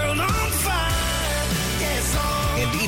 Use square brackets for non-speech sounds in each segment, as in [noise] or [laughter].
and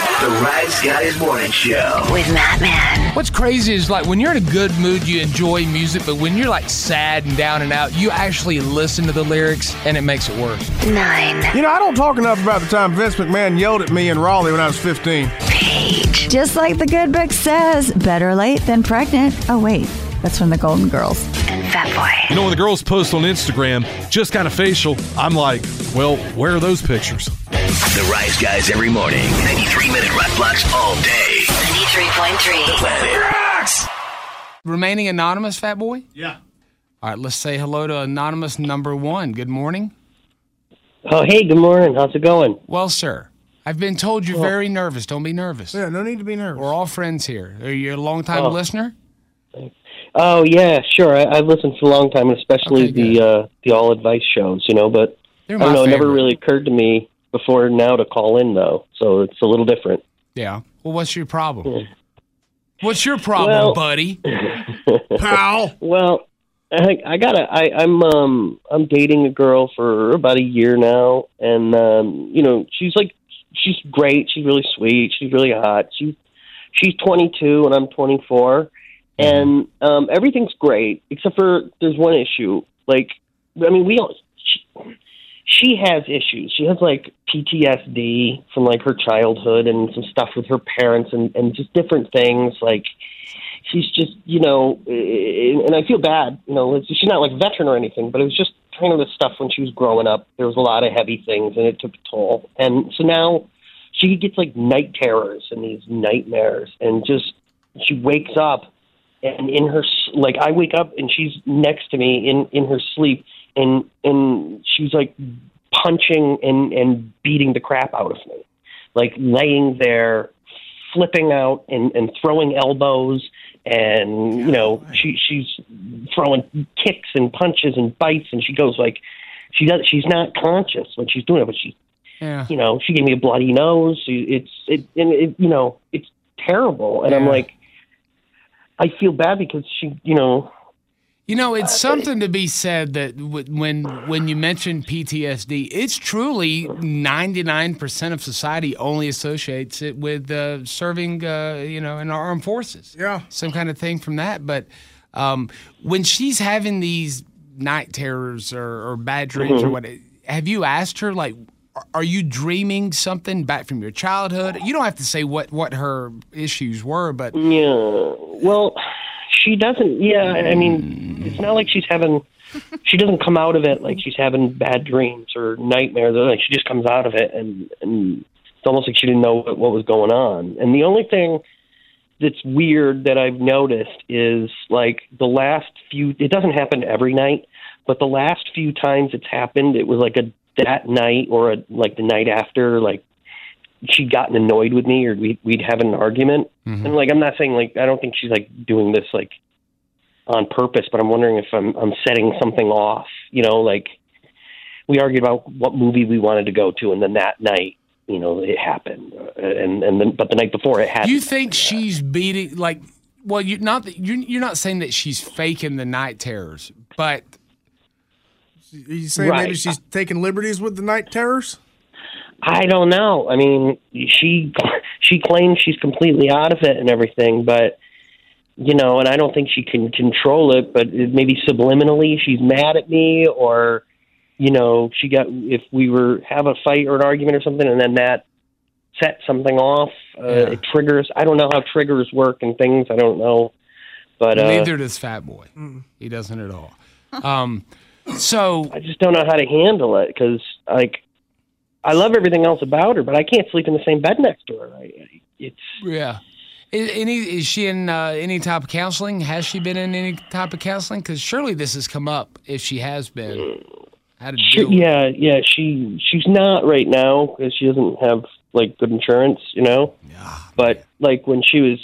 The Rise Guys Morning Show. with Matt Man. What's crazy is like when you're in a good mood, you enjoy music, but when you're like sad and down and out, you actually listen to the lyrics and it makes it worse. Nine. You know, I don't talk enough about the time Vince McMahon yelled at me in Raleigh when I was 15. Page. Just like the good book says, better late than pregnant. Oh, wait, that's from the Golden Girls. And Fat Boy. You know, when the girls post on Instagram, just kind of facial, I'm like, well, where are those pictures? The Rise Guys every morning. 93 minute rock blocks all day. 93.3. The Planet Rocks. Remaining anonymous, Fat Boy? Yeah. All right, let's say hello to anonymous number one. Good morning. Oh, hey, good morning. How's it going? Well, sir, I've been told you're very nervous. Don't be nervous. Yeah, no need to be nervous. We're all friends here. Are you a long time Oh. listener? Oh, yeah, sure. I, I've listened for a long time, especially Okay, good. the uh, the all advice shows, you know. But They're I my don't know. It never favorite. really occurred to me before now to call in, though. So it's a little different. Yeah. Well, what's your problem? What's your problem, Well- buddy? [laughs] Pal. Well, I, I gotta. I, I'm um I'm dating a girl for about a year now, and um you know she's like she's great. She's really sweet. She's really hot. She's she's 22 and I'm 24, and um everything's great except for there's one issue. Like I mean we all. She, she has issues. She has like PTSD from like her childhood and some stuff with her parents and and just different things like she's just you know and i feel bad you know she's not like a veteran or anything but it was just kind of the stuff when she was growing up there was a lot of heavy things and it took a toll and so now she gets like night terrors and these nightmares and just she wakes up and in her like i wake up and she's next to me in in her sleep and and she's like punching and and beating the crap out of me. Like laying there flipping out and and throwing elbows and you know she she's throwing kicks and punches and bites and she goes like she does she's not conscious when she's doing it but she Yeah. you know she gave me a bloody nose. It's it and it you know it's terrible. And i'm like i feel bad because she you know You know, it's something to be said that when when you mention PTSD, it's truly 99% of society only associates it with uh, serving, uh, you know, in our armed forces. Yeah. Some kind of thing from that. But um, when she's having these night terrors or, or bad dreams or what, have you asked her, like, are- are you dreaming something back from your childhood? You don't have to say what, what her issues were, but Yeah. Well, she doesn't. Yeah. I hmm. mean, it's not like she's having. She doesn't come out of it like she's having bad dreams or nightmares. Or Like she just comes out of it, and and it's almost like she didn't know what, what was going on. And the only thing that's weird that I've noticed is like the last few. It doesn't happen every night, but the last few times it's happened, it was like a that night or a, like the night after, like she'd gotten annoyed with me or we'd, we'd have an argument. And like, I'm not saying like, I don't think she's like doing this like on purpose, but I'm wondering if I'm, I'm setting something off, you know, like we argued about what movie we wanted to go to. And then that night, you know, it happened. Uh, and, and then, but the night before it happened. You think she's beating like? Well, you're not. You're, you're not saying that she's faking the night terrors, but You saying maybe she's taking liberties with the night terrors? I don't know. I mean, she, she claims she's completely out of it and everything, but you know, and I don't think she can control it, but maybe subliminally she's mad at me, or you know, she got if we were have a fight or an argument or something, and then that set something off. Uh, It triggers. I don't know how triggers work and things. I don't know, but uh, Neither does Fat Boy. He doesn't at all. [laughs] Um, so I just don't know how to handle it because like I love everything else about her, but I can't sleep in the same bed next to her. I, I- it's yeah. Is, any, is she in uh, any type of counseling? Has she been in any type of counseling? Because surely this has come up if she has been. How to She, deal with it. yeah, yeah. She she's not right now because she doesn't have like good insurance, you know. Yeah. But like when she was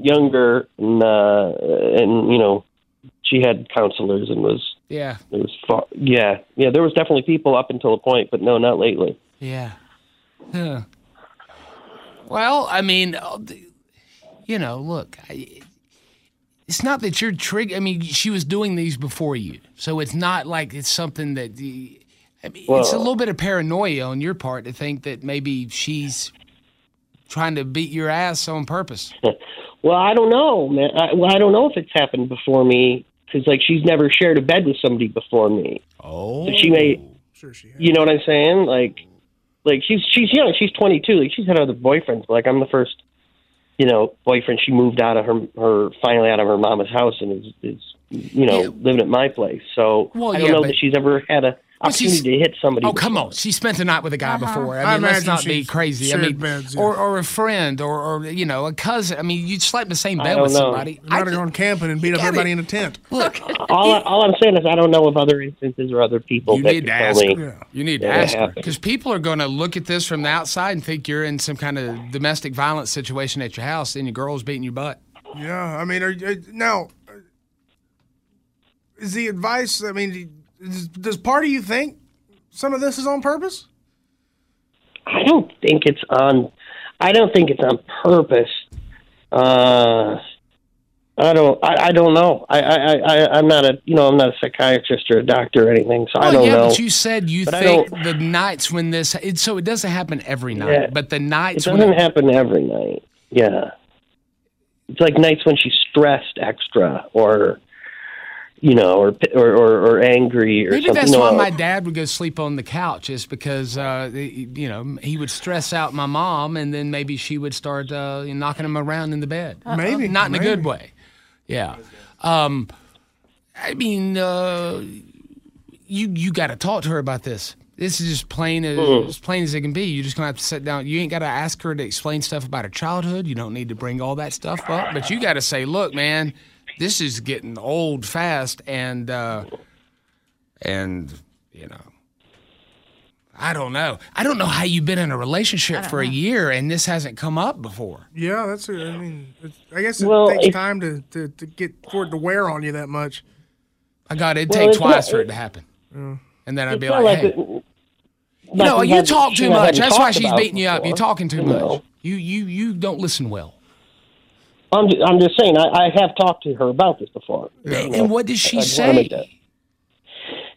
younger, and uh, and you know, she had counselors and was Yeah. it was far, yeah yeah. There was definitely people up until a point, but no, not lately. Yeah. Huh. Well, I mean, uh, you know, look, I, it's not that you're triggered. I mean, she was doing these before you, so it's not like it's something that. The, I mean, it's a little bit of paranoia on your part to think that maybe she's trying to beat your ass on purpose. [laughs] Well, I don't know, man. I, well, I don't know if it's happened before me because like she's never shared a bed with somebody before me. Oh, So she may. Sure, she. You know what I'm saying? Like, like she's she's young. She's 22. Like she's had other boyfriends. But like I'm the first, you know, boyfriend. She moved out of her her finally out of her mama's house and is is you know living at my place. So Well, I don't yeah, know that she's ever had a Well, she's- opportunity to hit somebody. Oh, come on. She spent the night with a guy before. I I mean, let's imagine not be crazy. I shared mean, beds, yeah. or, or a friend or, or, you know, a cousin. I mean, you'd sleep in the same I bed don't with know. somebody. You might have gone camping and beat up gotta- everybody in a tent. [laughs] Look, [laughs] all, I, all I'm saying is I don't know of other instances or other people You that need to ask me. her. You need to ask her because people are going to look at this from the outside and think you're in some kind of domestic violence situation at your house and your girl's beating your butt. Yeah, I mean, are, you- now uh, is the advice? I mean, does, does part of you think some of this is on purpose? I don't think it's on. I don't think it's on purpose. Uh, I don't. I, I don't know. I, I, I, I'm not a. You know, I'm not a psychiatrist or a doctor or anything. So I don't yeah, know. but you said you But think the nights when this, it, so it doesn't happen every night, Yeah. but the it nights when doesn't happen every night. Yeah, it's like nights when she's stressed extra, or you know, or or or, or angry or Maybe something. that's No, why my dad would go sleep on the couch, is because uh, you know he would stress out my mom, and then maybe she would start uh, knocking him around in the bed. Uh-oh. Maybe, not in a good way. Yeah, um, I mean, uh, you you got to talk to her about this. This is just plain as, Mhm. as plain as it can be. You're just gonna have to sit down. You ain't got to ask her to explain stuff about her childhood. You don't need to bring all that stuff up, but you got to say, "Look, man, this is getting old fast," and uh, and you know, I don't know. I don't know how you've been in a relationship for a year and this hasn't come up before. Yeah, that's. A, I mean, it's, I guess it Well, takes if- time to, to, to get for it to wear on you that much. I got it. Well, take twice not- for it to happen, yeah. and then I'd be like, like "Hey." it- You know, like we you haven't- talk too much. That's why she's beating you up. before, You're talking too you much. know. You you you don't listen well. I'm just, I'm just saying. I, I have talked to her about this before. you know. And what did she I just wanna make say? that-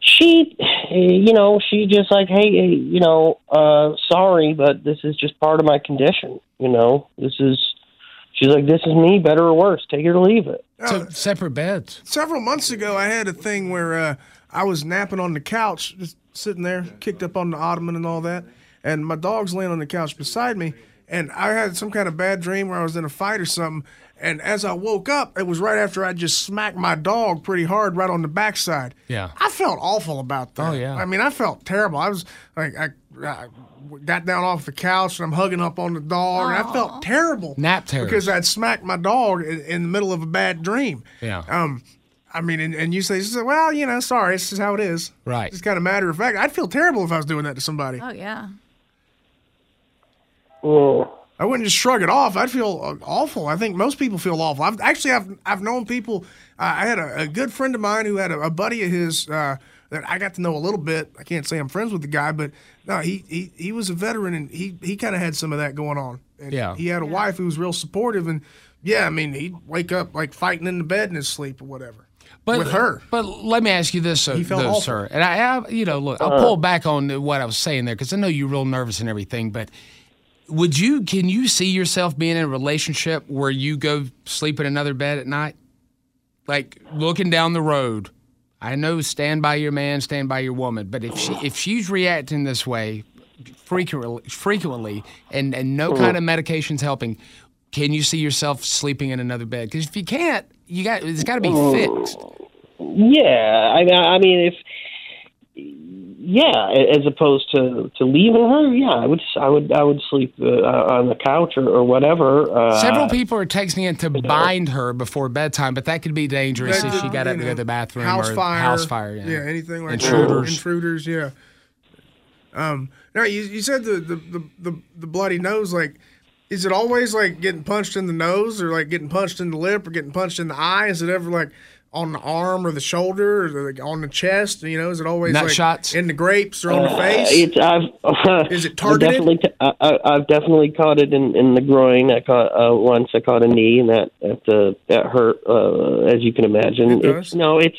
She, you know, she just like, hey, hey, you know, uh, sorry, but this is just part of my condition. You know, this is. She's like, this is me, better or worse. Take it or leave it. So separate beds. Several months ago, I had a thing where uh, I was napping on the couch, just sitting there, kicked up on the ottoman and all that, and my dog's laying on the couch beside me, and I had some kind of bad dream where I was in a fight or something. And as I woke up, it was right after I just smacked my dog pretty hard right on the backside. Yeah. I felt awful about that. Oh, yeah. I mean, I felt terrible. I was like, I, I got down off the couch and I'm hugging up on the dog, and I felt terrible. Nap terrors. Because I'd smacked my dog in, in the middle of a bad dream. Yeah. Um, I mean, and, and you say, well, you know, sorry, this is how it is. Right. It's kind of matter of fact. I'd feel terrible if I was doing that to somebody. Oh yeah. Oh. I wouldn't just shrug it off. I'd feel uh, awful. I think most people feel awful. I've actually I've I've known people. Uh, I had a, a good friend of mine who had a, a buddy of his uh, that I got to know a little bit. I can't say I'm friends with the guy, but no, he he, he was a veteran and he he kind of had some of that going on. And Yeah. He had a wife who was real supportive and yeah, I mean he'd wake up like fighting in the bed in his sleep or whatever. But, with her. But let me ask you this, uh, He felt though, awful. sir. And I, I, you know, look, I'll Uh. pull back on what I was saying there because I know you're real nervous and everything. But would you? Can you see yourself being in a relationship where you go sleep in another bed at night, like looking down the road? I know, stand by your man, stand by your woman. But if she if she's reacting this way frequently, frequently, and and no mm-hmm. kind of medication's helping, can you see yourself sleeping in another bed? Because if you can't, you got it's got to be mm. fixed. Yeah, I I mean if yeah, as opposed to to leaving her, yeah, I would I would I would sleep uh, on the couch or, or whatever. Uh, Several people are texting in to bind her before bedtime, but that could be dangerous That if she got up you to go to the bathroom house or fire, house fire. Yeah, yeah, anything like Intruders. that. Intruders, yeah. Um, now you, you said the, the, the, the, the bloody nose, like, is it always like getting punched in the nose or like getting punched in the lip or getting punched in the eye? Is it ever like on the arm or the shoulder or like on the chest? You know, is it always Nut like shots? in the grapes or on the Uh, face? It's I've Is it I've targeted? definitely t- I, I, I've definitely caught it in, in the groin. I caught uh, once. I caught a knee, and that that uh, that hurt uh, as you can imagine. It It's, no, it's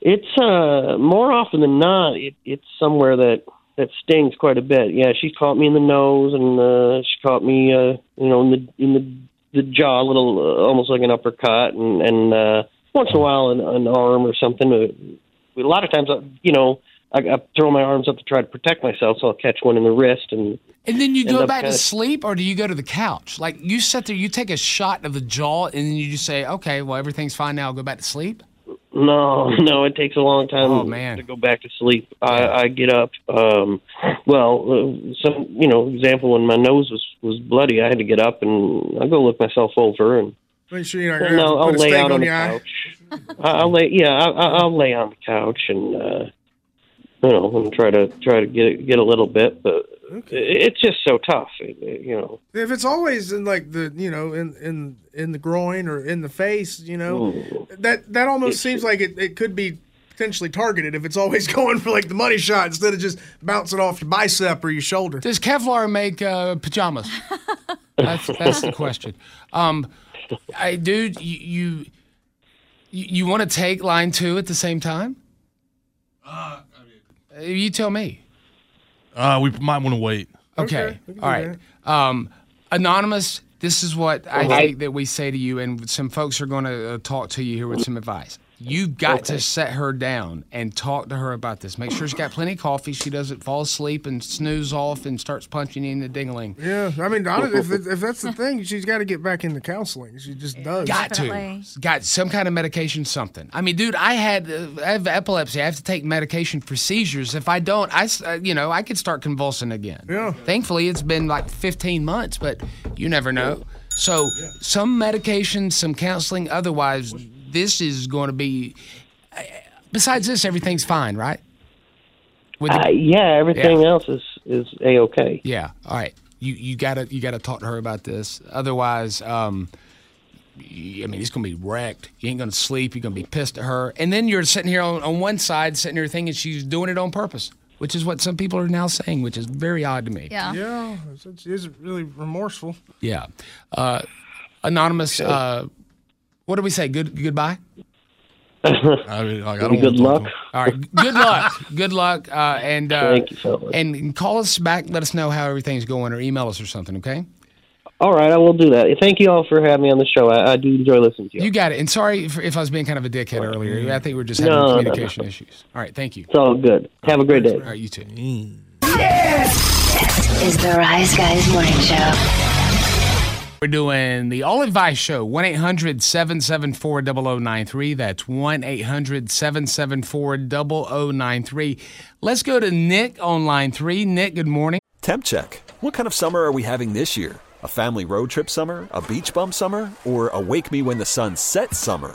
it's uh, more often than not. It, it's somewhere that that stings quite a bit. Yeah, she caught me in the nose, and uh, she caught me, uh, you know, in the in the the jaw, a little, uh, almost like an uppercut, and and uh, once in a while an, an arm or something. Uh, a lot of times, I, you know, I, I throw my arms up to try to protect myself, so I'll catch one in the wrist, and And then you go back to sleep, or do you go to the couch? Like you sit there, you take a shot of the jaw, and then you just say, "Okay, well everything's fine now. I'll go back to sleep." No, [laughs] no, it takes a long time Oh, man. to go back to sleep. I, I get up. Um, well, uh, some you know example when my nose was was bloody, I had to get up and I go look myself over and Make sure you're not and going to I'll, I'll put lay steak out on on the couch. I- I'll lay yeah, I, I- I'll lay on the couch and uh, you know and try to try to get get a little bit, but it, it's just so tough. It, it- you know, If it's always in like the you know in in in the groin or in the face, you know that that almost seems like it, it could be potentially targeted if it's always [laughs] going for like the money shot instead of just bouncing off your bicep or your shoulder. Does Kevlar make uh, pajamas? That's that's the [laughs] question. Um, I dude, you you, you, you want to take line two at the same time? Uh, you tell me. Uh, we might want to wait. Okay. All right. Um, Anonymous, this is what I think that we say to you, and some folks are going to uh, talk to you here with some advice. You've got to set her down and talk to her about this. Make sure she's got plenty of coffee. She doesn't fall asleep and snooze off and starts punching you in the dingling. Yeah, I mean, if, if that's the thing, she's got to get back into counseling. She just does. Got to. Got some kind of medication, something. I mean, dude, I had uh, I have epilepsy. I have to take medication for seizures. If I don't, I uh, you know I could start convulsing again. Yeah. Thankfully, it's been like 15 months, but you never know. So some medication, some counseling. Otherwise, this is going to be. uh, Besides this, everything's fine, right? With the- uh, yeah, everything Yeah. else is is a okay. yeah. All right. You you gotta you gotta talk to her about this. Otherwise, um, y- I mean, he's gonna be wrecked. You ain't gonna sleep. You're gonna be pissed at her, and then you're sitting here on, on one side, sitting here thinking she's doing it on purpose, which is what some people are now saying, which is very odd to me. Yeah. Yeah, it's- she isn't really remorseful. Yeah. Uh, anonymous. Uh, what do we say? Good goodbye. I [laughs] mean, like, I don't Good luck. talk to him. All right. [laughs] Good luck. Good luck. Uh, and uh, Thank you, fellas. and and call us back. Let us know how everything's going, or email us or something. Okay. All right, I will do that. Thank you all for having me on the show. I, I do enjoy listening to you. You got it. And sorry if, if I was being kind of a dickhead earlier. I think we are just having No, no, no. communication issues. All right. Thank you. It's all good. Have a great day. All right. You too. Is the Rise Guys Morning Show. We're doing the All Advice Show, 1 800 774 0093. That's 1 800 774 0093. Let's go to Nick on line three. Nick, good morning. Temp check. What kind of summer are we having this year? A family road trip summer? A beach bum summer? Or a wake me when the sun sets summer?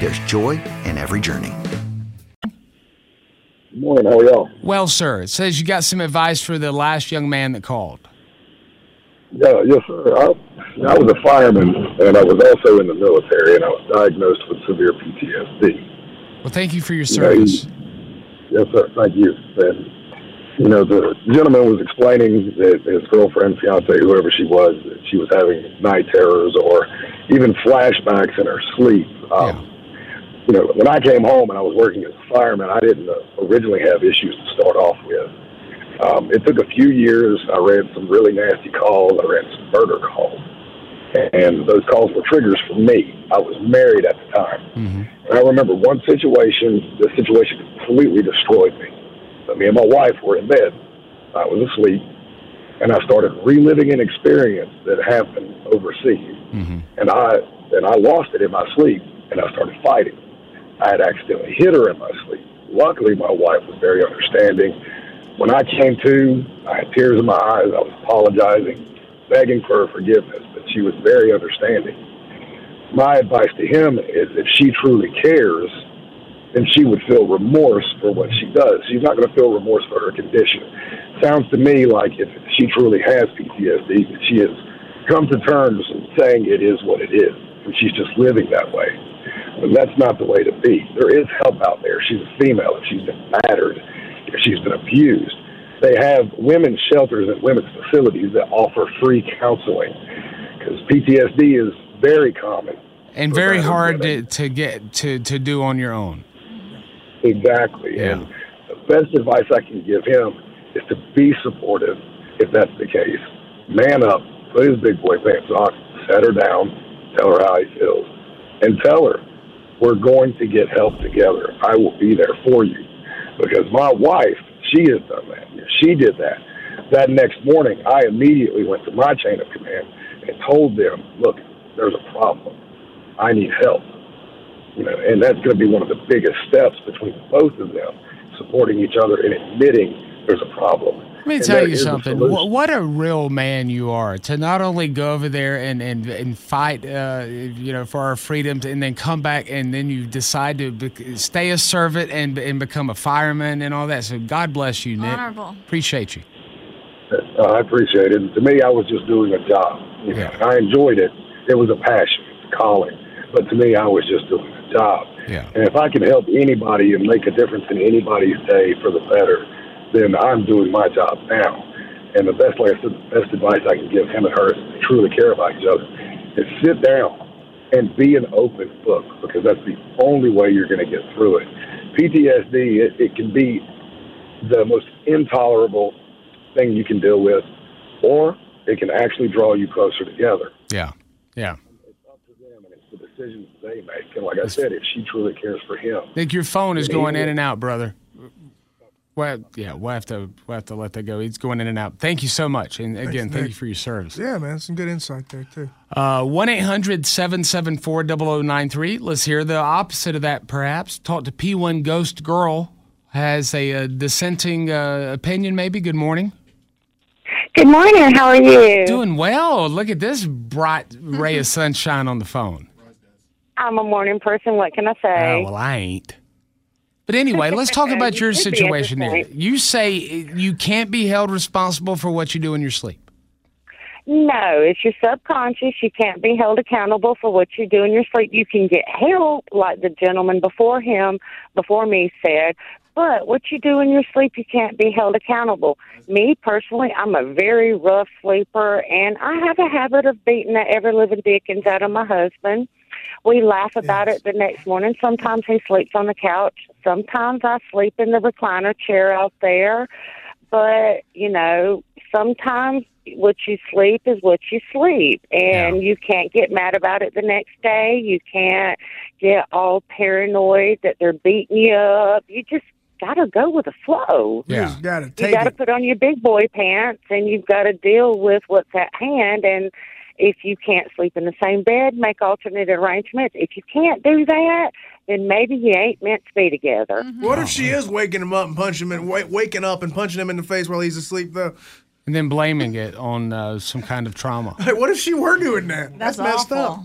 there's joy in every journey. Morning, how are y'all? Well, sir, it says you got some advice for the last young man that called. Yeah, yes, sir. I, I was a fireman, and I was also in the military, and I was diagnosed with severe PTSD. Well, thank you for your You know, service. he- yes, sir. Thank you. And you know, the gentleman was explaining that his girlfriend, fiance, whoever she was, that she was having night terrors or even flashbacks in her sleep. Um, You know, when I came home and I was working as a fireman, I didn't uh, originally have issues to start off with. Um, it took a few years. I ran some really nasty calls. I ran some murder calls. And those calls were triggers for me. I was married at the time. And I remember one situation, this situation completely destroyed me. So me and my wife were in bed. I was asleep. And I started reliving an experience that happened overseas. And I and I lost it in my sleep and I started fighting. I had accidentally hit her in my sleep. Luckily my wife was very understanding. When I came to, I had tears in my eyes. I was apologizing, begging for her forgiveness, but she was very understanding my advice to him is if she truly cares, then she would feel remorse for what she does. She's not going to feel remorse for her condition. Sounds to me like if she truly has PTSD, she has come to terms and saying it is what it is, and she's just living that way. But that's not the way to be. There is help out there. She's a female. If she's been battered, if she's been abused, they have women's shelters and women's facilities that offer free counseling because PTSD is very common. And very hard to, to get to, to do on your own. Exactly. And the best advice I can give him is to be supportive if that's the case. Man up, put his big boy pants on, set her down, tell her how he feels, and tell her, we're going to get help together. I will be there for you. Because my wife, she has done that. She did that. That next morning, I immediately went to my chain of command and told them, look, there's a problem. I need help. You know, and that's going to be one of the biggest steps between both of them, supporting each other and admitting there's a problem. Let me And tell you something. solution. What, what a real man you are to not only go over there and and, and fight, uh, you know, for our freedoms, and then come back and then you decide to bec stay a servant and and become a fireman and all that. So God bless you, Nick. Honorable. Appreciate you. Uh, I appreciate it. To me, I was just doing a job. You know, and I enjoyed it. It was a passion, it's a calling. But to me, I was just doing a job. Yeah. And if I can help anybody and make a difference in anybody's day for the better, then I'm doing my job now. And the best, like I said, the best advice I can give him and her is to truly care about each other is sit down and be an open book because that's the only way you're going to get through it. PTSD, it, it can be the most intolerable thing you can deal with, or it can actually draw you closer together. Yeah. Yeah. It's up to them, and it's the decisions they make. And like I said, if she truly cares for him, think your phone is going in and out, brother. Well, yeah, we'll have to we'll have to let that go. He's going in and out. Thank you so much, and again, thank Nick. you for your service. Yeah, man, some good insight there too. Uh, One 0093 Let's hear the opposite of that, perhaps. Talk to P1 Ghost Girl. Has a, uh dissenting uh, opinion, maybe. Good morning. Good morning. How are you? Doing well. Look at this bright ray of [laughs] sunshine on the phone. I'm a morning person. What can I say? Oh, well, I ain't. But anyway, [laughs] let's talk about You your should be at situation there. You say you can't be held responsible for what you do in your sleep. No, it's your subconscious. You can't be held accountable for what you do in your sleep. You can get help, like the gentleman before him, before me said, but what you do in your sleep, you can't be held accountable. Me personally, I'm a very rough sleeper, and I have a habit of beating the ever living dickens out of my husband. We laugh about it the next morning. Sometimes he sleeps on the couch. Sometimes I sleep in the recliner chair out there. But, you know, sometimes what you sleep is what you sleep. And you can't get mad about it the next day. You can't get all paranoid that they're beating you up. You just got to go with the flow. Yeah. Got to You got to put on your big boy pants and you've got to deal with what's at hand. And if you can't sleep in the same bed, make alternate arrangements. If you can't do that, then maybe you ain't meant to be together. What if she is waking him up and punching him, and wa- waking up and punching him in the face while he's asleep? Though, And then blaming it on uh, some kind of trauma. Hey, what if she were doing that? That's, messed up.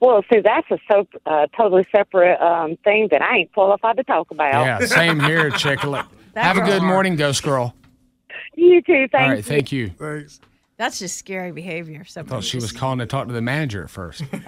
Well, see, that's a so uh, totally separate um, thing that I ain't qualified to talk about. Yeah, [laughs] same here, chick. Look, Have a good morning, Ghost Girl. You too. Thank All right, you. thank you. Thanks. That's just scary behavior. I thought she was calling to talk to the manager at first. [laughs]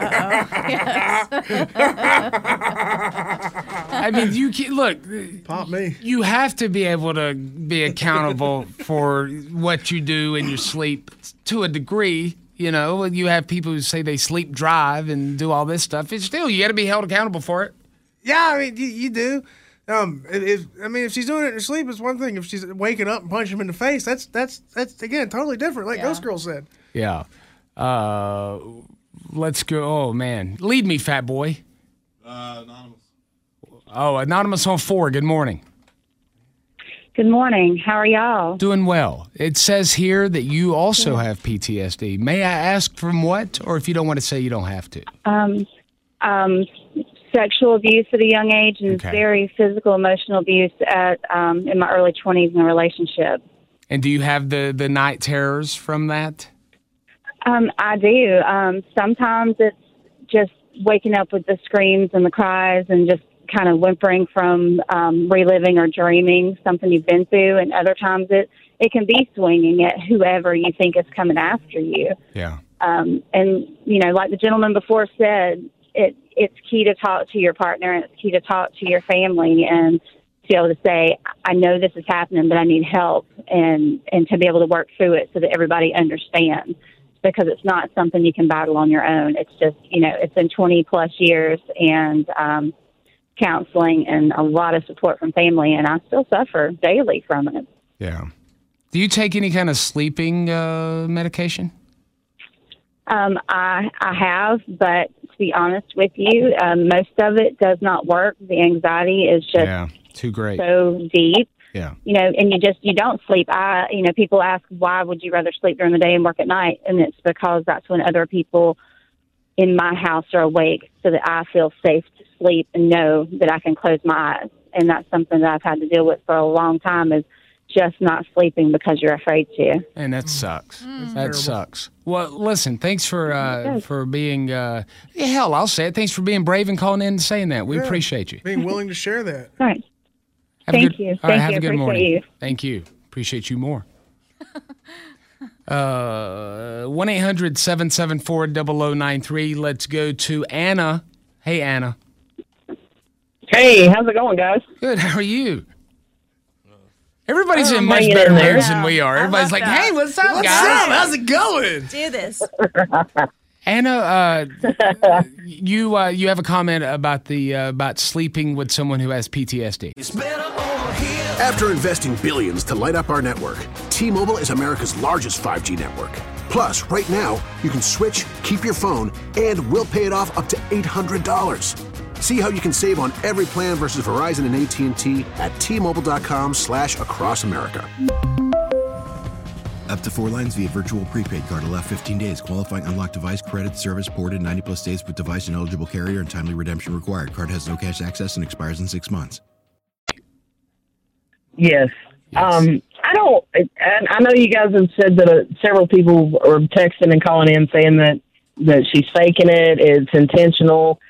I mean, you can, look. Pop me. You have to be able to be accountable for what you do in your sleep to a degree. You know, you have people who say they sleep drive and do all this stuff. It's still you got to be held accountable for it. Yeah, I mean, you, you do. Um, if, if I mean, if she's doing it in her sleep, it's one thing. If she's waking up and punching him in the face, that's that's that's again totally different. Like Ghost Girl said. Yeah. Uh, let's go. Oh man, lead me, fat boy. Uh, anonymous. Oh, anonymous on four. Good morning. Good morning. How are y'all? Doing well. It says here that you also have PTSD. May I ask from what, or if you don't want to say, you don't have to. Um, um, sexual abuse at a young age and Okay. very physical, emotional abuse at um, in my early twenties in a relationship. And do you have the the night terrors from that? Um, I do. Um, sometimes it's just waking up with the screams and the cries and just kind of whimpering from um, reliving or dreaming something you've been through, and other times it it can be swinging at whoever you think is coming after you. Yeah. Um, and you know, like the gentleman before said, it it's key to talk to your partner and it's key to talk to your family and to be able to say, I know this is happening, but I need help, and and to be able to work through it so that everybody understands because it's not something you can battle on your own. It's just you know, it's been 20 plus years and um, counseling and a lot of support from family, and I still suffer daily from it. Yeah. Do you take any kind of sleeping uh, medication? Um, I I have, but be honest with you, um, most of it does not work. The anxiety is just yeah. Too great. so deep, Yeah. you know, and you just you don't sleep. I you know, people ask why would you rather sleep during the day and work at night, and it's because that's when other people in my house are awake, so that I feel safe to sleep and know that I can close my eyes. And that's something that I've had to deal with for a long time is just not sleeping because you're afraid to. And that sucks. That sucks. Well, listen, thanks for uh, for being uh, hell, I'll say it. Thanks for being brave and calling in and saying that. We Yeah. appreciate you. Being willing to share that. All right. Have Thank good- you. All right, Thank have you. a good Appreciate morning. you. Thank you. Appreciate you more. [laughs] Uh, 1 800 774 0093. Let's go to Anna. Hey, Anna. Hey, how's it going, guys? Good. How are you? Everybody's in much better in moods than we are. I Everybody's like, that. hey, what's up, What's guys? up? How's it going? Do this. [laughs] Anna, uh, you uh, you have a comment about the uh, about sleeping with someone who has PTSD. After investing billions to light up our network, T-Mobile is America's largest 5G network. Plus, right now, you can switch, keep your phone, and we'll pay it off up to $800. See how you can save on every plan versus Verizon and AT&T at T-Mobile.com slash across America. Up to four lines via virtual prepaid card. Allow 15 days. Qualifying unlocked device credit service ported 90 plus days with device and eligible carrier and timely redemption required. Card has no cash access and expires in six months. Yes. Um, I don't. And I know you guys have said that uh, several people are texting and calling in saying that that she's faking it. It's intentional.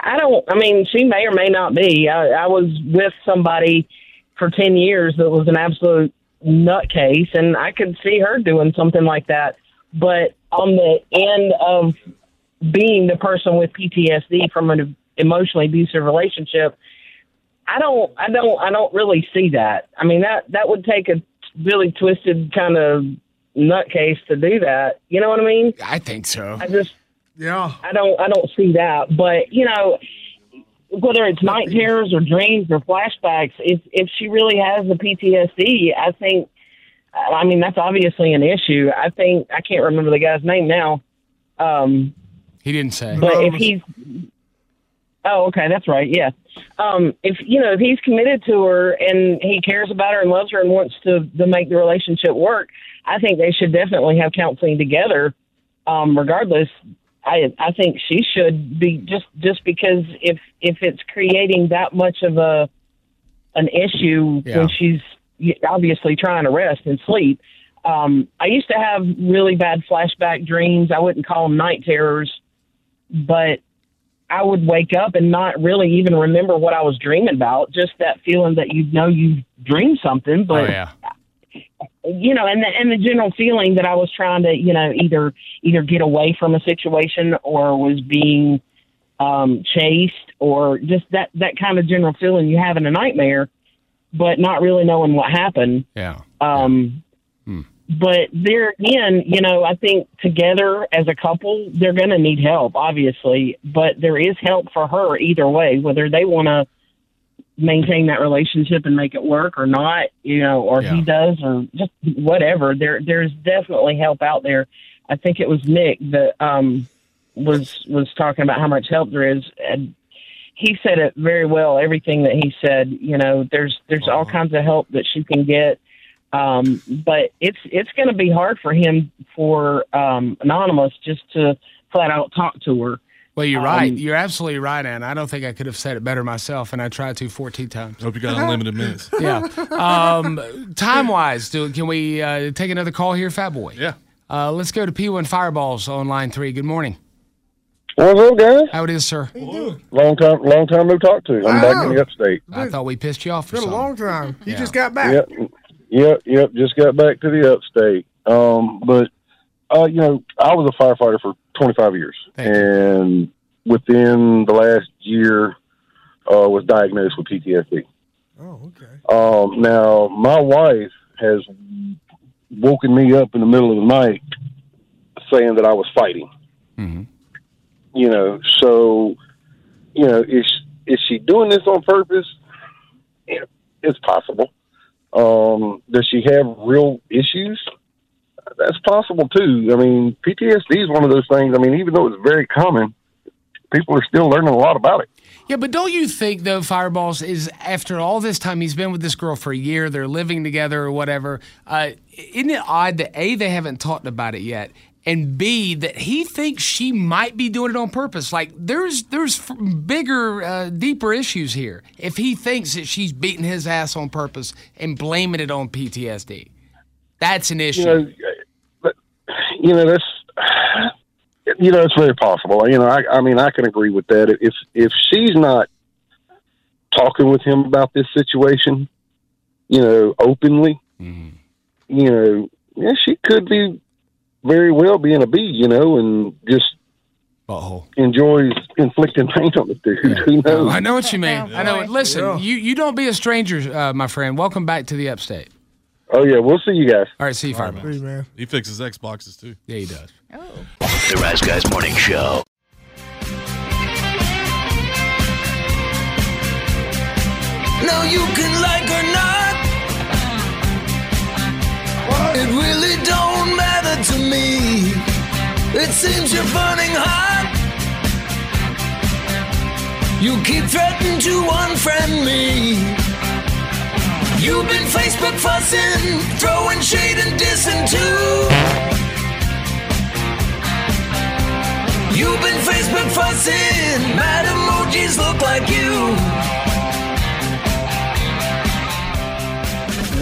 I, don't. I mean, she may or may not be. I, I was with somebody for ten years that was an absolute nutcase, and I could see her doing something like that. But on the end of being the person with PTSD from an emotionally abusive relationship, I don't, I don't, I don't really see that. I mean, that that would take a really twisted kind of nutcase to do that. You know what I mean? I think so. I just, yeah, I don't, I don't see that. But you know, whether it's night terrors or dreams or flashbacks, if if she really has the PTSD, I think. I mean, that's obviously an issue. I think I can't remember the guy's name now. Um, He didn't say. but if he's, oh, okay, that's right. Yeah. Um, if you know, if he's committed to her and he cares about her and loves her and wants to to make the relationship work, I think they should definitely have counseling together. Um, regardless, I I think she should be just just because if if it's creating that much of a an issue Yeah. when she's obviously trying to rest and sleep. Um, I used to have really bad flashback dreams. I wouldn't call them night terrors, but I would wake up and not really even remember what I was dreaming about. Just that feeling that you know you dreamed something, but oh yeah. You know, and the and the general feeling that I was trying to, you know, either either get away from a situation or was being um, chased, or just that that kind of general feeling you have in a nightmare, but not really knowing what happened. Yeah. Um, Hmm. But there again, you know, I think together as a couple, they're going to need help, obviously. But there is help for her either way, whether they want to maintain that relationship and make it work or not, you know, or he does or just whatever. There, there's definitely help out there. I think it was Nick that um, was was talking about how much help there is, and he said it very well. Everything that he said, you know, there's there's all kinds of help that she can get. Um, but it's it's going to be hard for him for um, anonymous just to flat out talk to her. Well, you're right. Um, You're absolutely right, Ann. I don't think I could have said it better myself, and I tried to 14 times. Hope you got unlimited minutes. [laughs] yeah. Um, time wise, do can we uh, take another call here, Fat Boy? Yeah. Uh, let's go to P1 Fireballs on line three. Good morning. What's up, guys? How it is, sir? Long time, long time no talk to. You. I'm back in the upstate. I thought we pissed you off for Been a long time. You Yeah. just got back. Yep, yep, yep. Just got back to the upstate. Um, but uh, you know, I was a firefighter for 25 years, and within the last year, uh, was diagnosed with PTSD. Oh, okay. Um, now my wife has woken me up in the middle of the night saying that I was fighting. You know, so you know, is is she doing this on purpose? It's possible. Um, does she have real issues? That's possible too. I mean, PTSD is one of those things. I mean, even though it's very common, people are still learning a lot about it. Yeah, but don't you think though, Fireballs is after all this time he's been with this girl for a year, they're living together or whatever. Uh, isn't it odd that a they haven't talked about it yet, and b that he thinks she might be doing it on purpose? Like there's there's bigger, uh, deeper issues here. If he thinks that she's beating his ass on purpose and blaming it on PTSD, that's an issue. You know, you know that's you know it's very possible. You know, I, I mean, I can agree with that. If if she's not talking with him about this situation, you know, openly, you know, yeah, she could be very well being a bee, you know, and just enjoys inflicting pain on the dude. Who knows? Oh, I know what you mean. I know. Listen, you you don't be a stranger, uh, my friend. Welcome back to the Upstate. Oh yeah, we'll see you guys. All right, see you, Fireman. man. He fixes Xboxes too. Yeah, he does. Oh. The Rise Guys Morning Show. Now you can like or not. It really don't matter to me. It seems you're burning hot. You keep threatening to unfriend me. You've been Facebook fussing, throwing shade and dissing too. You've been Facebook fussing, mad emojis look like you.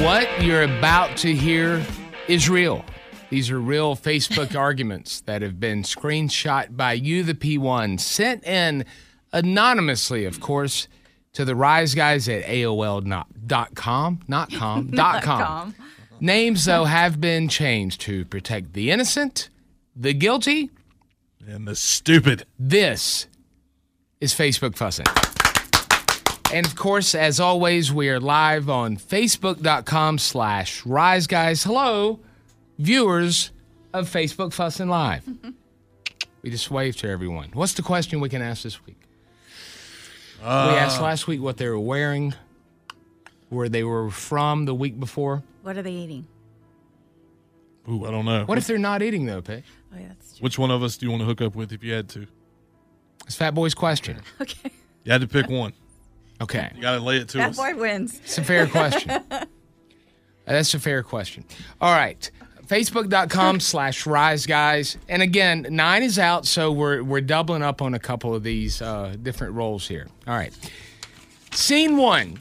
What you're about to hear is real. These are real Facebook [laughs] arguments that have been screenshot by you, the P1, sent in anonymously, of course, to the Rise Guys at AOL not, dot com, not [laughs] com, dot com. com. Names, though, have been changed to protect the innocent, the guilty, and the stupid. This is Facebook fussing. And of course, as always, we are live on facebook.com slash rise guys. Hello, viewers of Facebook Fussing Live. [laughs] we just wave to everyone. What's the question we can ask this week? We asked last week what they were wearing, where they were from the week before. What are they eating? Ooh, I don't know. What if they're not eating though, Paige? Oh, yeah, that's Which one of us do you want to hook up with if you had to? It's Fat Boy's question. Okay. You had to pick one. Okay. You got to lay it to That us. boy wins. It's a fair question. Uh, [laughs] That's a fair question. All right. Facebook.com [laughs] slash rise guys. And again, nine is out, so we're we're doubling up on a couple of these uh, different roles here. All right. Scene one.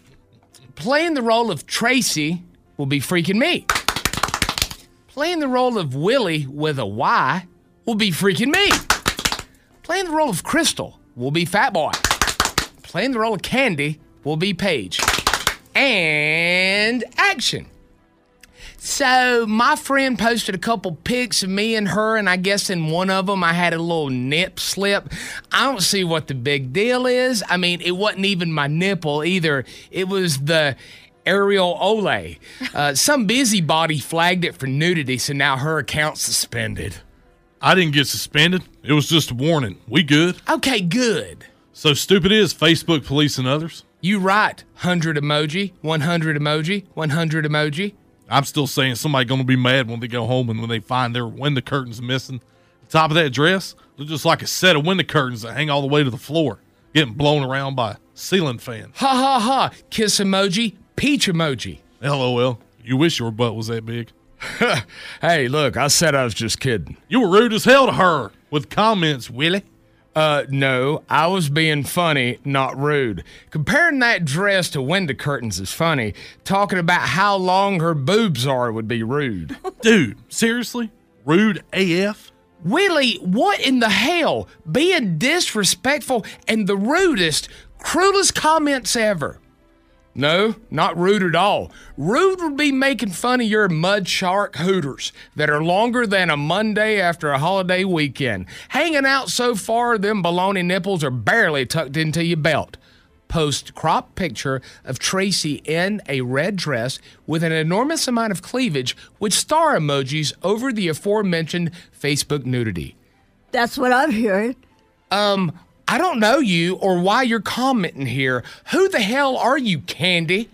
Playing the role of Tracy will be freaking me. Playing the role of Willie with a Y will be freaking me. Playing the role of Crystal will be Fat Boy. Playing the role of Candy will be Paige. And action. So my friend posted a couple pics of me and her, and I guess in one of them I had a little nip slip. I don't see what the big deal is. I mean, it wasn't even my nipple either. It was the areola. Uh, [laughs] some busybody flagged it for nudity, so now her account's suspended. I didn't get suspended. It was just a warning. We good. Okay, good. So stupid is Facebook police and others. You right. 100 emoji, 100 emoji, 100 emoji. I'm still saying somebody gonna be mad when they go home and when they find their window curtains missing. Top of that dress look just like a set of window curtains that hang all the way to the floor, getting blown around by a ceiling fan. Ha ha ha. Kiss emoji, peach emoji. LOL. You wish your butt was that big. [laughs] hey, look, I said I was just kidding. You were rude as hell to her with comments, Willie. Uh, no, I was being funny, not rude. Comparing that dress to window curtains is funny. Talking about how long her boobs are would be rude. [laughs] Dude, seriously? Rude AF? Willie, what in the hell? Being disrespectful and the rudest, cruelest comments ever. No, not rude at all. Rude would be making fun of your mud shark hooters that are longer than a Monday after a holiday weekend, hanging out so far them baloney nipples are barely tucked into your belt. Post crop picture of Tracy in a red dress with an enormous amount of cleavage with star emojis over the aforementioned Facebook nudity. That's what I'm hearing. Um, I don't know you or why you're commenting here. Who the hell are you, Candy?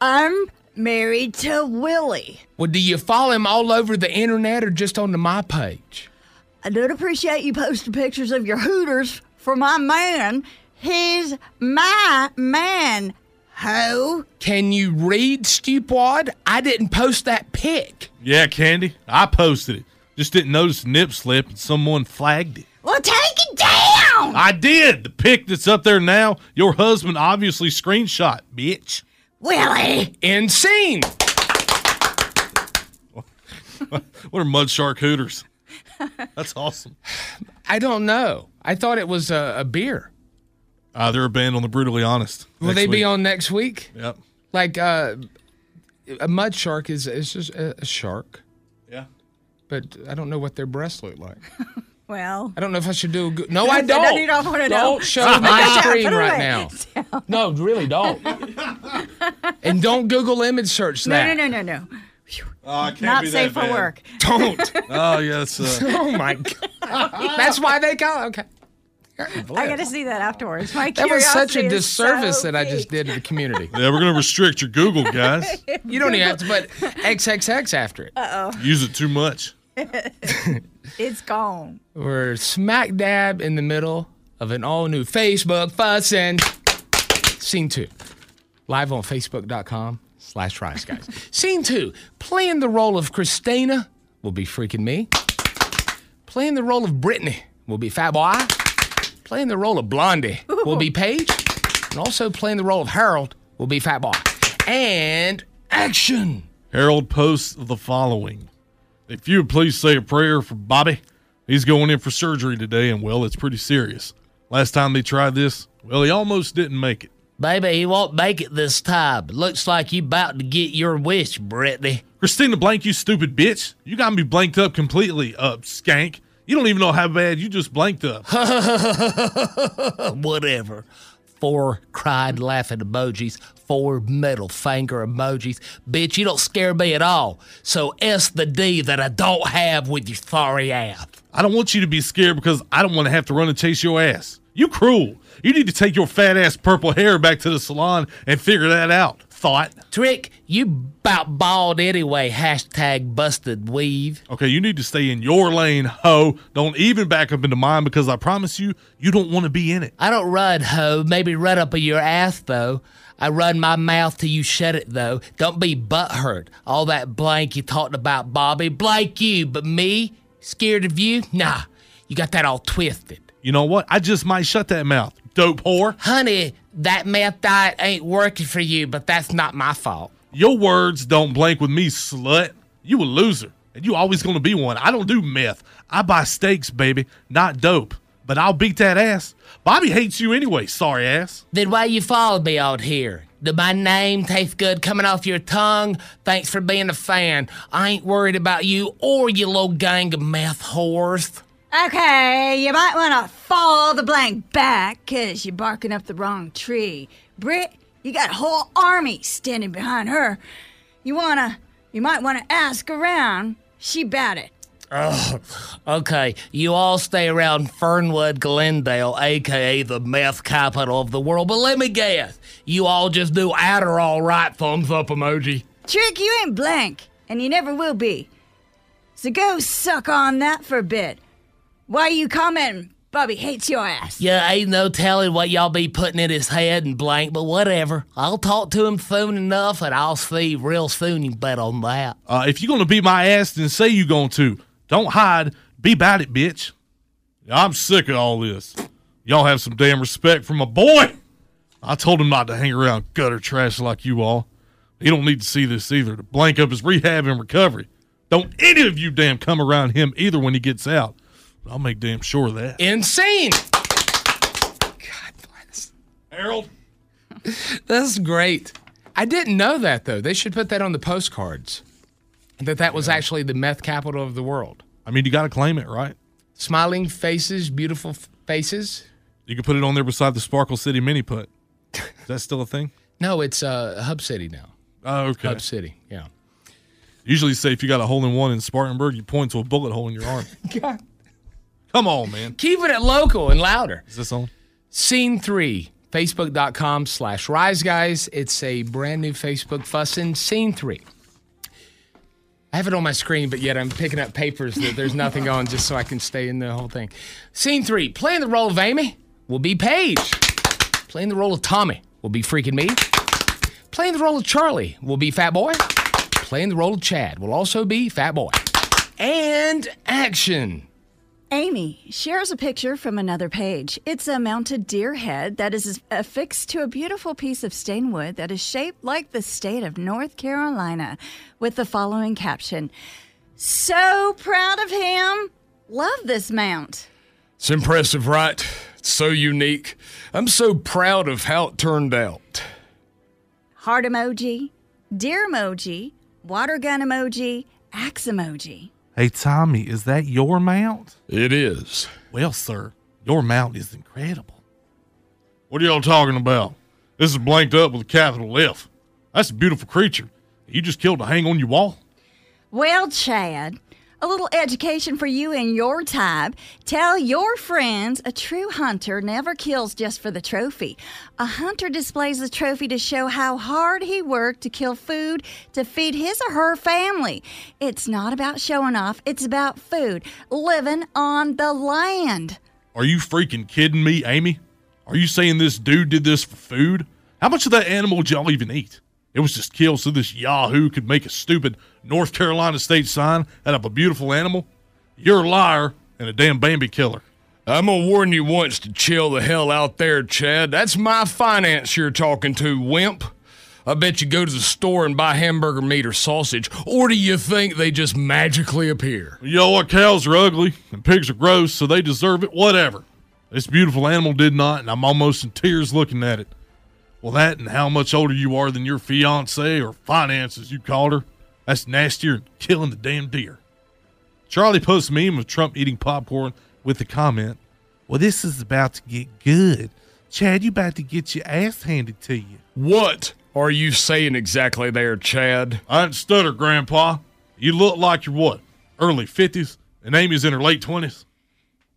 I'm married to Willie. Well, do you follow him all over the internet or just on the my page? I don't appreciate you posting pictures of your hooters for my man. He's my man. Ho. Can you read, stupid? I didn't post that pic. Yeah, Candy. I posted it. Just didn't notice the nip slip and someone flagged it. Well, take it down. I did. The pic that's up there now, your husband obviously screenshot, bitch. Willie. In scene. [laughs] What are mud shark hooters? That's awesome. [sighs] I don't know. I thought it was a, a beer. Uh, they're a band on the Brutally Honest. Will next they be week. on next week? Yep. Like uh, a mud shark is is just a, a shark. Yeah. But I don't know what their breasts look like. [laughs] Well, I don't know if I should do a good. No, No, I don't. you don't wanna know. Don't show Put it my down, screen right away. now. [laughs] No, really don't. [laughs] and don't Google image search no, that. no, no, no, no. Oh, can't safe for bad. work. Don't. [laughs] Oh, yes. Uh, oh my god. That's why they call. Okay. I got to see that afterwards. My That was such a disservice so that I just did to the community. yeah, we're going to restrict your Google, guys. You don't even have to put XXX after it. Uh oh. Use it too much. [laughs] it's gone. We're smack dab in the middle of an all new Facebook fussing. Scene two. Live on Facebook.com slash Rise Guys. [laughs] Scene two. Playing the role of Christina will be freaking me. Playing the role of Brittany will be Fat Boy. Playing the role of Blondie will be Paige. And also playing the role of Harold will be Fat Boy. And action. Harold posts the following If you would please say a prayer for Bobby. He's going in for surgery today, and well, it's pretty serious. Last time they tried this, well, he almost didn't make it. Baby, he won't make it this time. Looks like you about to get your wish, Brittany. Christina Blank, you stupid bitch. You got me blanked up completely, uh, skank. You don't even know how bad you just blanked up. [laughs] Whatever. Four cried laughing emojis, four middle finger emojis. Bitch, you don't scare me at all. So S the D that I don't have with your sorry ass. I don't want you to be scared because I don't want to have to run and chase your ass. You cruel. You need to take your fat ass purple hair back to the salon and figure that out. Thought. Trick, you bout bald anyway. Hashtag busted weave. Okay, you need to stay in your lane, ho. Don't even back up into mine because I promise you, you don't want to be in it. I don't run, ho. Maybe run up your ass, though. I run my mouth till you shut it, though. Don't be butthurt. All that blank you talked about, Bobby. Blank you, but me? Scared of you? Nah, you got that all twisted. You know what? I just might shut that mouth. Dope whore. Honey, that meth diet ain't working for you, but that's not my fault. Your words don't blank with me, slut. You a loser. And you always gonna be one. I don't do meth. I buy steaks, baby, not dope. But I'll beat that ass. Bobby hates you anyway, sorry ass. Then why you followed me out here? Did my name taste good coming off your tongue? Thanks for being a fan. I ain't worried about you or your little gang of meth whores. Okay, you might want to fall the blank back because you're barking up the wrong tree. Britt, you got a whole army standing behind her. You wanna, you might want to ask around. She bout it. Oh, okay. You all stay around Fernwood, Glendale, aka the meth capital of the world. But let me guess, you all just do Adderall right thumbs up emoji. Trick, you ain't blank, and you never will be. So go suck on that for a bit. Why are you commenting? Bobby hates your ass. Yeah, ain't no telling what y'all be putting in his head and blank, but whatever. I'll talk to him soon enough, and I'll see real soon. You bet on that. Uh, if you're gonna beat my ass, then say you going to. Don't hide. Be about it, bitch. I'm sick of all this. Y'all have some damn respect for my boy. I told him not to hang around gutter trash like you all. He don't need to see this either. To blank up his rehab and recovery. Don't any of you damn come around him either when he gets out. I'll make damn sure of that. Insane. God bless. Harold. That's great. I didn't know that though. They should put that on the postcards. That that was actually the meth capital of the world. I mean, you got to claim it, right? Smiling faces, beautiful f- faces. You can put it on there beside the Sparkle City mini putt. [laughs] Is that still a thing? No, it's uh, Hub City now. Oh, okay. Hub City, yeah. Usually say if you got a hole in one in Spartanburg, you point to a bullet hole in your arm. [laughs] God. Come on, man. Keeping it local and louder. Is this on? Scene three, facebook.com slash rise guys. It's a brand new Facebook fussin'. Scene three. I have it on my screen, but yet I'm picking up papers that there's nothing on just so I can stay in the whole thing. Scene three, playing the role of Amy will be Paige. Playing the role of Tommy will be freaking me. Playing the role of Charlie will be Fat Boy. Playing the role of Chad will also be Fat Boy. And action. Amy shares a picture from another page. It's a mounted deer head that is affixed to a beautiful piece of stained wood that is shaped like the state of North Carolina, with the following caption So proud of him. Love this mount. It's impressive, right? It's so unique. I'm so proud of how it turned out. Heart emoji, deer emoji, water gun emoji, axe emoji. Hey, Tommy, is that your mount? It is. Well, sir, your mount is incredible. What are y'all talking about? This is blanked up with a capital F. That's a beautiful creature. You just killed to hang on your wall. Well, Chad, a little education for you and your tribe. Tell your friends a true hunter never kills just for the trophy. A hunter displays the trophy to show how hard he worked to kill food to feed his or her family. It's not about showing off, it's about food, living on the land. Are you freaking kidding me, Amy? Are you saying this dude did this for food? How much of that animal did y'all even eat? It was just killed so this Yahoo could make a stupid North Carolina state sign out of a beautiful animal? You're a liar and a damn Bambi killer. I'm gonna warn you once to chill the hell out there, Chad. That's my finance you're talking to, wimp. I bet you go to the store and buy hamburger meat or sausage, or do you think they just magically appear? You know what? Cows are ugly and pigs are gross, so they deserve it. Whatever. This beautiful animal did not, and I'm almost in tears looking at it. Well, that and how much older you are than your fiance or finance, as you called her, that's nastier than killing the damn deer. Charlie posts a meme of Trump eating popcorn with the comment, Well, this is about to get good. Chad, you about to get your ass handed to you. What are you saying exactly there, Chad? I didn't stutter, Grandpa. You look like you're what? Early 50s, and Amy's in her late 20s.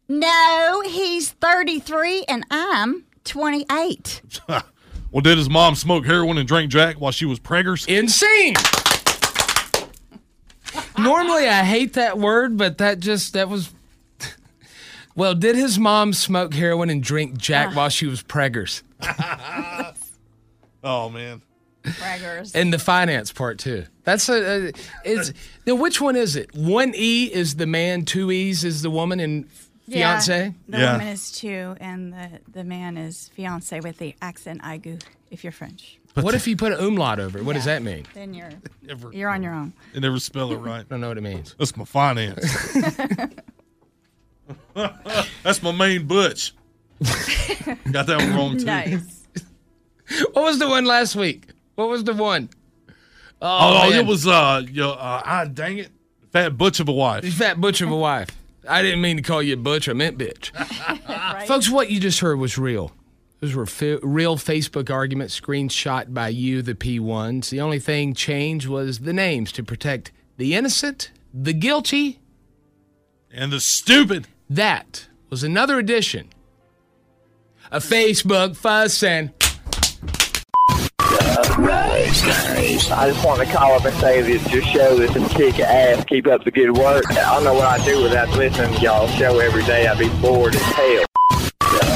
No, he's 33 and I'm 28. [laughs] well, did his mom smoke heroin and drink Jack while she was preggers? Insane! Normally, I hate that word, but that just, that was. [laughs] Well, did his mom smoke heroin and drink Jack ah. while she was preggers? [laughs] oh, man. Braggers. And the finance part too. That's a, a is now which one is it? One E is the man, two E's is the woman, and fiance. The woman is two, and the, the man is fiance with the accent aigu, if you're French. What if you put an umlaut over it? What does that mean? Then you're [laughs] Never- you're on your own. They never spell it right. [laughs] I don't know what it means. That's my finance. [laughs] That's my main butch. Got that one wrong too. Nice. What was the one last week? What was the one? Oh, man. it was uh, yo, uh, ah, dang it, fat butch of a wife. fat butch of a wife. I didn't mean to call you a butch. I meant bitch. Folks, what you just heard was real. Those were fi- real Facebook arguments screenshot by you, the P1s. The only thing changed was the names to protect the innocent, the guilty, and the stupid. That was another edition of Facebook Fussin' I just want to call up and say that your show is some kick ass. Keep up the good work. I don't know what I'd do without listening to y'all show every day. I'd be bored as hell.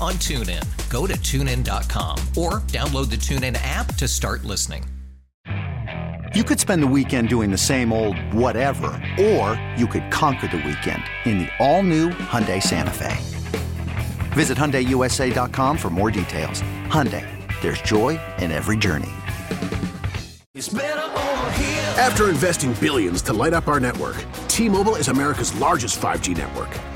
on TuneIn. Go to tunein.com or download the TuneIn app to start listening. You could spend the weekend doing the same old whatever, or you could conquer the weekend in the all-new Hyundai Santa Fe. Visit HyundaiUSA.com for more details. Hyundai, there's joy in every journey. After investing billions to light up our network, T-Mobile is America's largest 5G network.